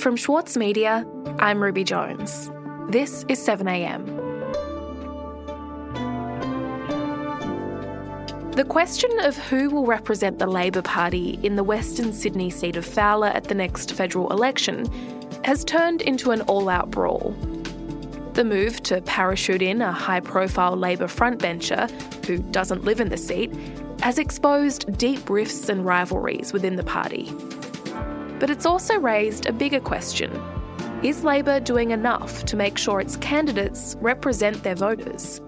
From Schwartz Media, I'm Ruby Jones. This is 7am. The question of who will represent the Labor Party in the Western Sydney seat of Fowler at the next federal election has turned into an all out brawl. The move to parachute in a high profile Labor frontbencher, who doesn't live in the seat, has exposed deep rifts and rivalries within the party. But it's also raised a bigger question Is Labor doing enough to make sure its candidates represent their voters?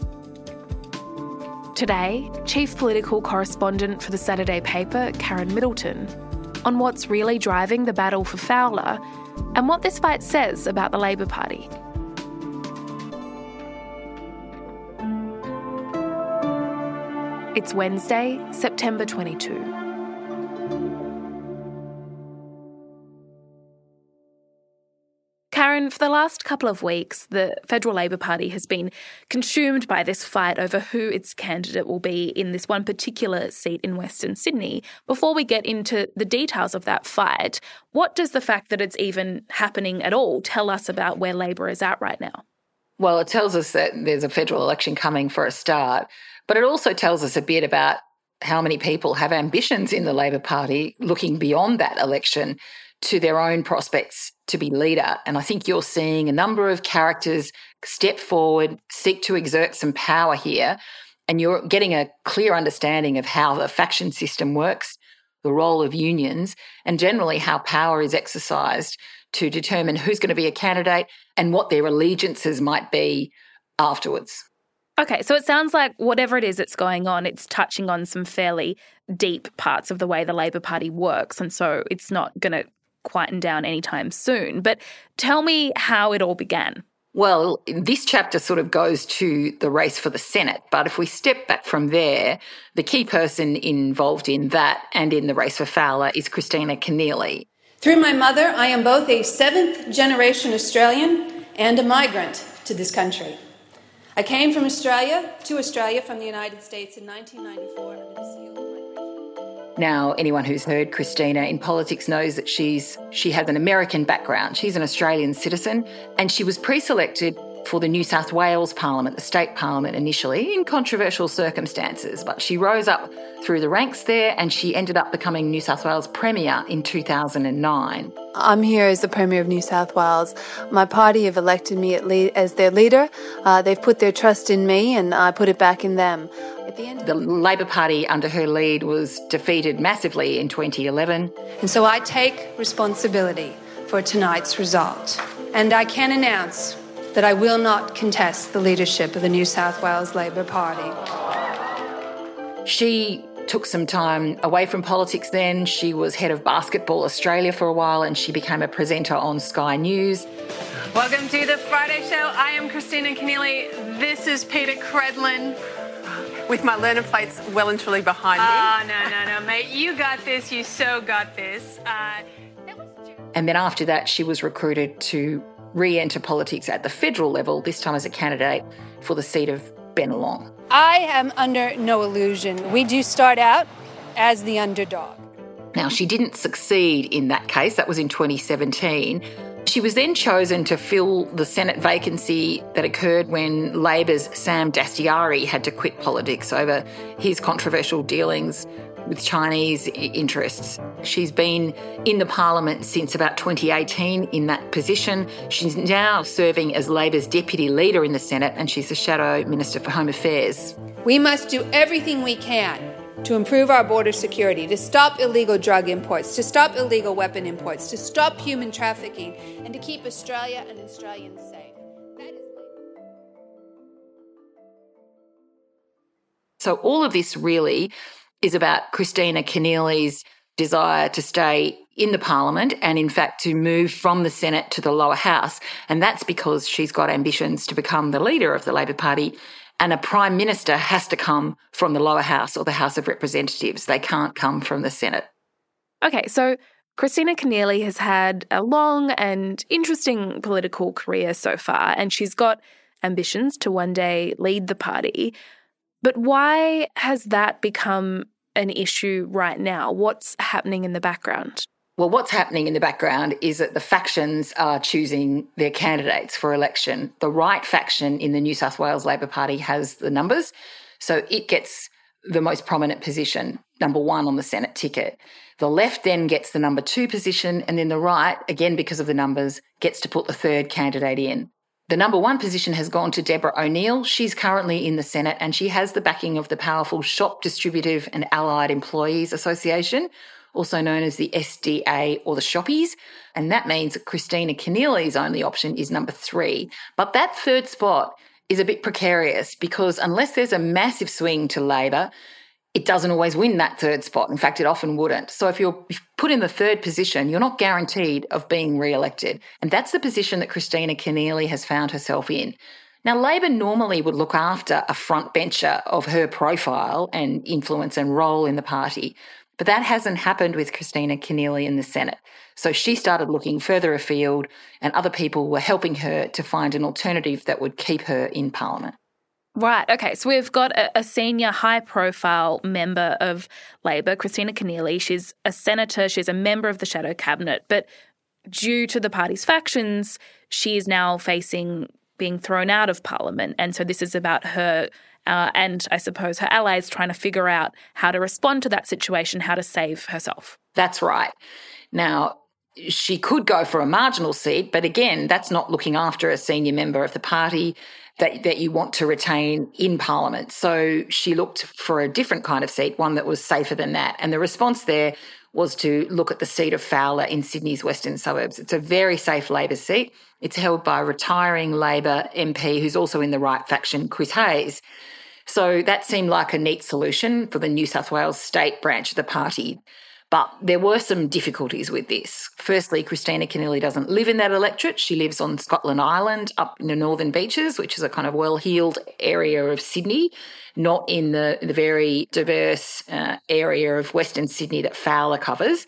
Today, Chief Political Correspondent for the Saturday paper, Karen Middleton, on what's really driving the battle for Fowler and what this fight says about the Labor Party. It's Wednesday, September 22. Karen, for the last couple of weeks, the Federal Labor Party has been consumed by this fight over who its candidate will be in this one particular seat in Western Sydney. Before we get into the details of that fight, what does the fact that it's even happening at all tell us about where Labor is at right now? Well, it tells us that there's a federal election coming for a start. But it also tells us a bit about how many people have ambitions in the Labor Party looking beyond that election to their own prospects to be leader. And I think you're seeing a number of characters step forward, seek to exert some power here. And you're getting a clear understanding of how the faction system works, the role of unions, and generally how power is exercised to determine who's going to be a candidate and what their allegiances might be afterwards. Okay, so it sounds like whatever it is that's going on, it's touching on some fairly deep parts of the way the Labor Party works. And so it's not going to quieten down anytime soon. But tell me how it all began. Well, this chapter sort of goes to the race for the Senate. But if we step back from there, the key person involved in that and in the race for Fowler is Kristina Keneally. Through my mother, I am both a seventh generation Australian and a migrant to this country. I came from Australia to Australia from the United States in 1994 Now, anyone who's heard Kristina in politics knows that she's she has an American background. She's an Australian citizen, and she was pre-selected for the New South Wales Parliament, the state parliament initially, in controversial circumstances. But she rose up through the ranks there and she ended up becoming New South Wales Premier in 2009. I'm here as the Premier of New South Wales. My party have elected me as their leader. Uh, they've put their trust in me and I put it back in them. At the, end the Labor Party under her lead was defeated massively in 2011. And so I take responsibility for tonight's result. And I can announce that I will not contest the leadership of the New South Wales Labor Party. She took some time away from politics then. She was head of Basketball Australia for a while and she became a presenter on Sky News. Welcome to the Friday Show. I am Kristina Keneally. This is Peta Credlin. With my learner plates well and truly behind me. Oh, no, no, no, mate. You got this. You so got this. Uh, and then after that, she was recruited to re enter politics at the federal level, this time as a candidate for the seat of Bennelong. I am under no illusion. We do start out as the underdog. Now, she didn't succeed in that case, that was in 2017. She was then chosen to fill the Senate vacancy that occurred when Labor's Sam Dastyari had to quit politics over his controversial dealings with Chinese interests. She's been in the parliament since about 2018 in that position. She's now serving as Labor's deputy leader in the Senate and she's the shadow minister for Home Affairs. We must do everything we can to improve our border security, to stop illegal drug imports, to stop illegal weapon imports, to stop human trafficking, and to keep Australia and Australians safe. So, all of this really is about Kristina Keneally's desire to stay in the parliament and in fact to move from the Senate to the lower house. And that's because she's got ambitions to become the leader of the Labor Party. And a prime minister has to come from the lower house or the House of Representatives. They can't come from the Senate. Okay, so Kristina Keneally has had a long and interesting political career so far, and she's got ambitions to one day lead the party. But why has that become an issue right now? What's happening in the background? Well, what's happening in the background is that the factions are choosing their candidates for election. The right faction in the New South Wales Labor Party has the numbers, so it gets the most prominent position, number one on the Senate ticket. The left then gets the number two position, and then the right, again because of the numbers, gets to put the third candidate in. The number one position has gone to Deborah O'Neill. She's currently in the Senate and she has the backing of the powerful Shop Distributive and Allied Employees Association, also known as the SDA or the Shoppies. And that means that Kristina Keneally's only option is number three. But that third spot is a bit precarious because unless there's a massive swing to Labor, it doesn't always win that third spot. In fact, it often wouldn't. So if you're put in the third position, you're not guaranteed of being re-elected. And that's the position that Kristina Keneally has found herself in. Now, Labor normally would look after a front bencher of her profile and influence and role in the party. But that hasn't happened with Kristina Keneally in the Senate. So she started looking further afield, and other people were helping her to find an alternative that would keep her in Parliament. Right. Okay. So we've got a, a senior, high profile member of Labor, Kristina Keneally. She's a senator, she's a member of the shadow cabinet. But due to the party's factions, she is now facing being thrown out of Parliament. And so this is about her uh, and I suppose her allies trying to figure out how to respond to that situation, how to save herself. That's right. Now, she could go for a marginal seat, but again, that's not looking after a senior member of the party that, that you want to retain in Parliament. So she looked for a different kind of seat, one that was safer than that. And the response there was to look at the seat of Fowler in Sydney's western suburbs. It's a very safe Labor seat. It's held by a retiring Labor MP who's also in the right faction, Chris Hayes. So that seemed like a neat solution for the New South Wales state branch of the party. But there were some difficulties with this. Firstly, Kristina Keneally doesn't live in that electorate. She lives on Scotland Island up in the Northern Beaches, which is a kind of well heeled area of Sydney, not in the, the very diverse uh, area of Western Sydney that Fowler covers.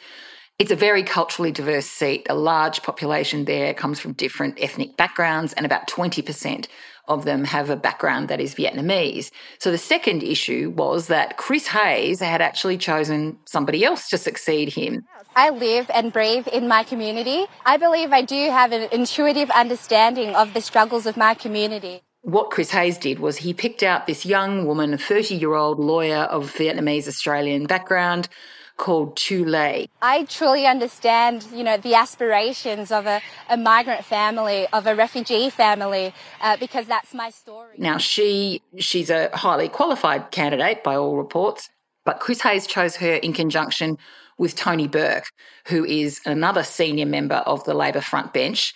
It's a very culturally diverse seat. A large population there comes from different ethnic backgrounds, and about 20% of them have a background that is Vietnamese. So the second issue was that Chris Hayes had actually chosen somebody else to succeed him. I live and breathe in my community. I believe I do have an intuitive understanding of the struggles of my community. What Chris Hayes did was he picked out this young woman, a 30 year old lawyer of Vietnamese Australian background called Tu Le. I truly understand, you know, the aspirations of a, a migrant family, of a refugee family, uh, because that's my story. Now, she she's a highly qualified candidate by all reports, but Chris Hayes chose her in conjunction with Tony Burke, who is another senior member of the Labor front bench.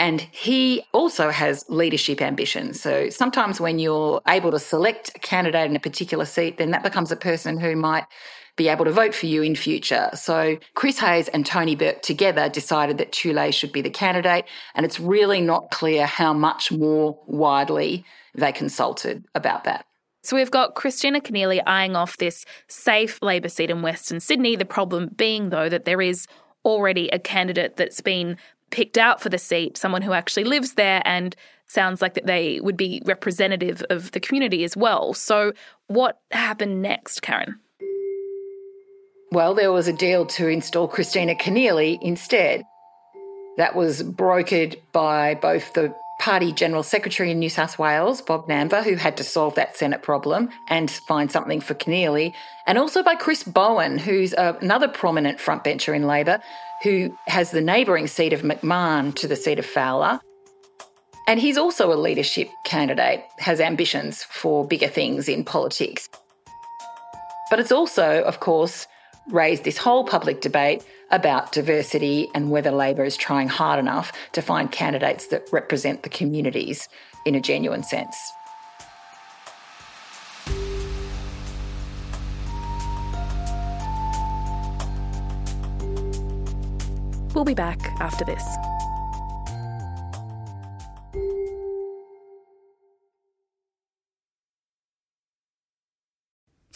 And he also has leadership ambitions. So sometimes when you're able to select a candidate in a particular seat, then that becomes a person who might be able to vote for you in future. So Chris Hayes and Tony Burke together decided that Tu Le should be the candidate, and it's really not clear how much more widely they consulted about that. So we've got Kristina Keneally eyeing off this safe Labor seat in Western Sydney. The problem being, though, that there is already a candidate that's been picked out for the seat, someone who actually lives there and sounds like that they would be representative of the community as well. So what happened next, Karen? Well, there was a deal to install Kristina Keneally instead. That was brokered by both the Party General Secretary in New South Wales, Bob Nanva, who had to solve that Senate problem and find something for Keneally, and also by Chris Bowen, who's another prominent frontbencher in Labor, who has the neighbouring seat of McMahon to the seat of Fowler. And he's also a leadership candidate, has ambitions for bigger things in politics. But it's also, of course, raised this whole public debate about diversity and whether Labor is trying hard enough to find candidates that represent the communities in a genuine sense. We'll be back after this.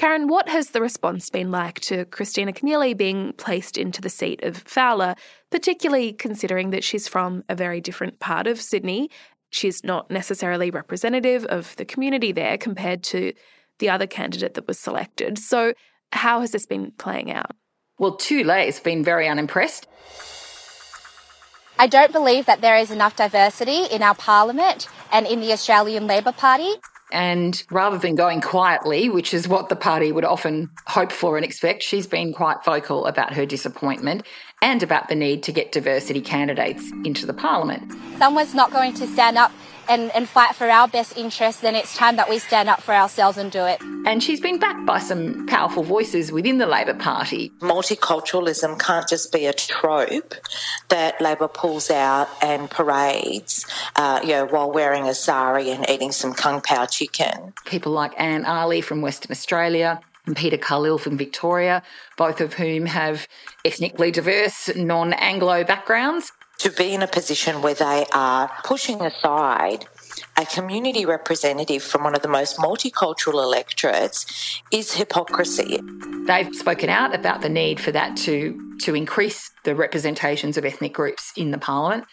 Karen, what has the response been like to Kristina Keneally being placed into the seat of Fowler, particularly considering that she's from a very different part of Sydney? She's not necessarily representative of the community there compared to the other candidate that was selected. So, how has this been playing out? Well, Tu Le has been very unimpressed. I don't believe that there is enough diversity in our parliament and in the Australian Labor Party. And rather than going quietly, which is what the party would often hope for and expect, she's been quite vocal about her disappointment and about the need to get diversity candidates into the parliament. Someone's not going to stand up and, and fight for our best interests, then it's time that we stand up for ourselves and do it. And she's been backed by some powerful voices within the Labor Party. Multiculturalism can't just be a trope that Labor pulls out and parades, uh, you know, while wearing a sari and eating some kung pao chicken. People like Anne Aly from Western Australia, and Peter Khalil from Victoria, both of whom have ethnically diverse, non Anglo backgrounds to be in a position where they are pushing aside a community representative from one of the most multicultural electorates is hypocrisy. They've spoken out about the need for that to, to increase the representations of ethnic groups in the parliament.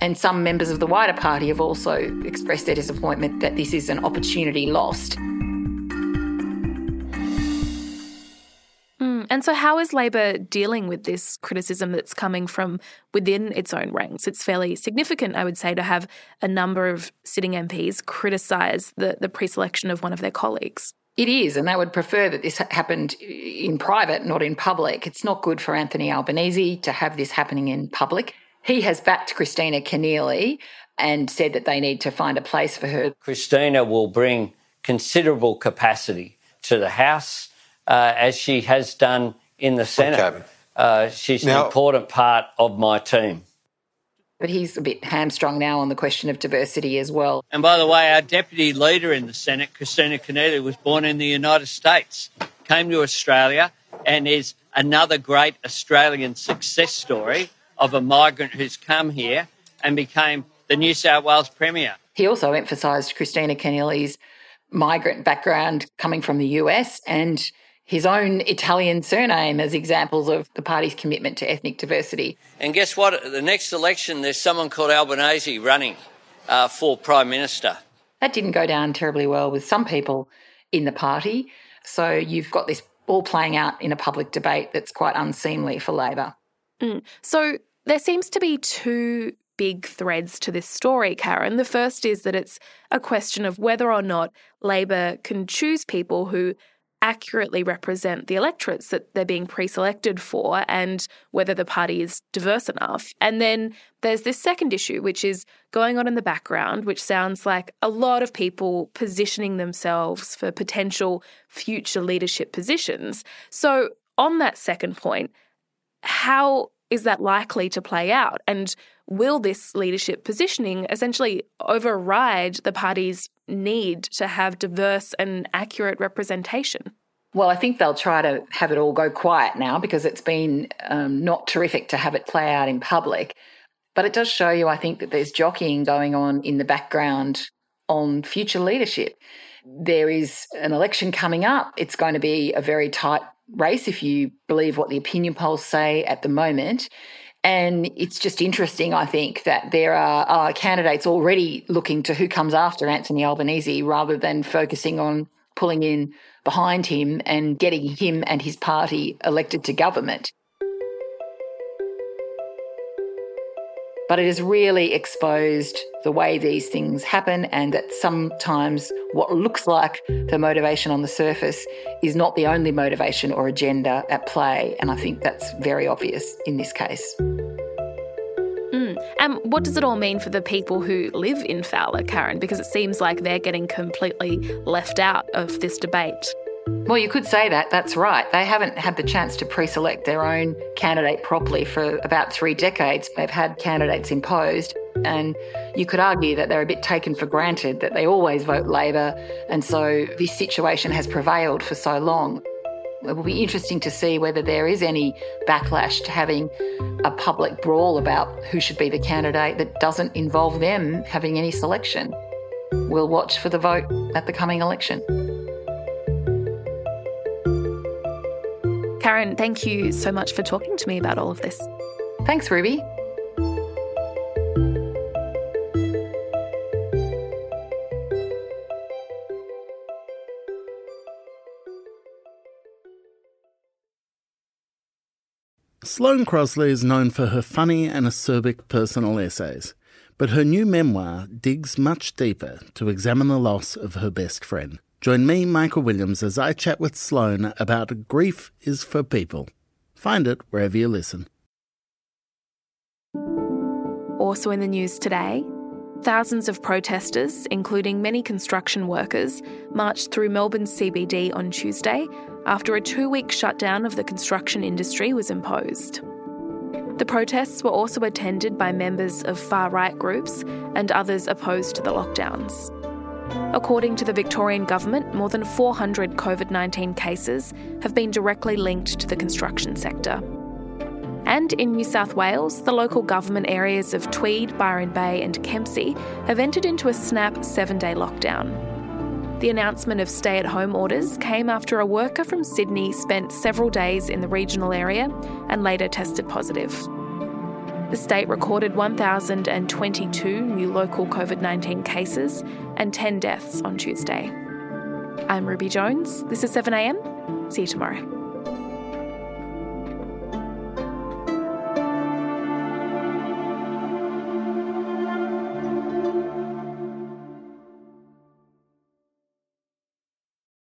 And some members of the wider party have also expressed their disappointment that this is an opportunity lost. And so, how is Labor dealing with this criticism that's coming from within its own ranks? It's fairly significant, I would say, to have a number of sitting MPs criticise the, the pre selection of one of their colleagues. It is, and they would prefer that this happened in private, not in public. It's not good for Anthony Albanese to have this happening in public. He has backed Kristina Keneally and said that they need to find a place for her. Kristina will bring considerable capacity to the House uh, as she has done in the Senate. Okay. Uh, she's now, an important part of my team. But he's a bit hamstrung now on the question of diversity as well. And by the way, our deputy leader in the Senate, Kristina Keneally, was born in the United States, came to Australia, and is another great Australian success story of a migrant who's come here and became the New South Wales Premier. He also emphasised Kristina Keneally's migrant background coming from the US and his own Italian surname as examples of the party's commitment to ethnic diversity. And guess what? At the next election, there's someone called Albanese running uh, for Prime Minister. That didn't go down terribly well with some people in the party. So you've got this all playing out in a public debate that's quite unseemly for Labor. Mm. So there seems to be two big threads to this story, Karen. The first is that it's a question of whether or not Labor can choose people who accurately represent the electorates that they're being pre selected for and whether the party is diverse enough. And then there's this second issue, which is going on in the background, which sounds like a lot of people positioning themselves for potential future leadership positions. So, on that second point, how is that likely to play out? And will this leadership positioning essentially override the party's need to have diverse and accurate representation? Well, I think they'll try to have it all go quiet now because it's been um, not terrific to have it play out in public. But it does show you, I think, that there's jockeying going on in the background on future leadership. There is an election coming up. It's going to be a very tight race if you believe what the opinion polls say at the moment. And it's just interesting, I think, that there are, are candidates already looking to who comes after Anthony Albanese rather than focusing on pulling in behind him and getting him and his party elected to government. But it has really exposed the way these things happen, and that sometimes what looks like the motivation on the surface is not the only motivation or agenda at play. And I think that's very obvious in this case. Mm. And what does it all mean for the people who live in Fowler, Karen? Because it seems like they're getting completely left out of this debate. Well, you could say that. That's right. They haven't had the chance to pre select their own candidate properly for about three decades. They've had candidates imposed. And you could argue that they're a bit taken for granted that they always vote Labor. And so this situation has prevailed for so long. It will be interesting to see whether there is any backlash to having a public brawl about who should be the candidate that doesn't involve them having any selection. We'll watch for the vote at the coming election. Karen, thank you so much for talking to me about all of this. Thanks, Ruby. Sloane Crosley is known for her funny and acerbic personal essays, but her new memoir digs much deeper to examine the loss of her best friend. Join me, Michael Williams, as I chat with Sloane about Grief is for People. Find it wherever you listen. Also in the news today, thousands of protesters, including many construction workers, marched through Melbourne's CBD on Tuesday after a two week shutdown of the construction industry was imposed. The protests were also attended by members of far right groups and others opposed to the lockdowns. According to the Victorian Government, more than 400 COVID 19 cases have been directly linked to the construction sector. And in New South Wales, the local government areas of Tweed, Byron Bay, and Kempsey have entered into a snap seven day lockdown. The announcement of stay at home orders came after a worker from Sydney spent several days in the regional area and later tested positive. The state recorded 1,022 new local COVID 19 cases and 10 deaths on Tuesday. I'm Ruby Jones. This is 7am. See you tomorrow.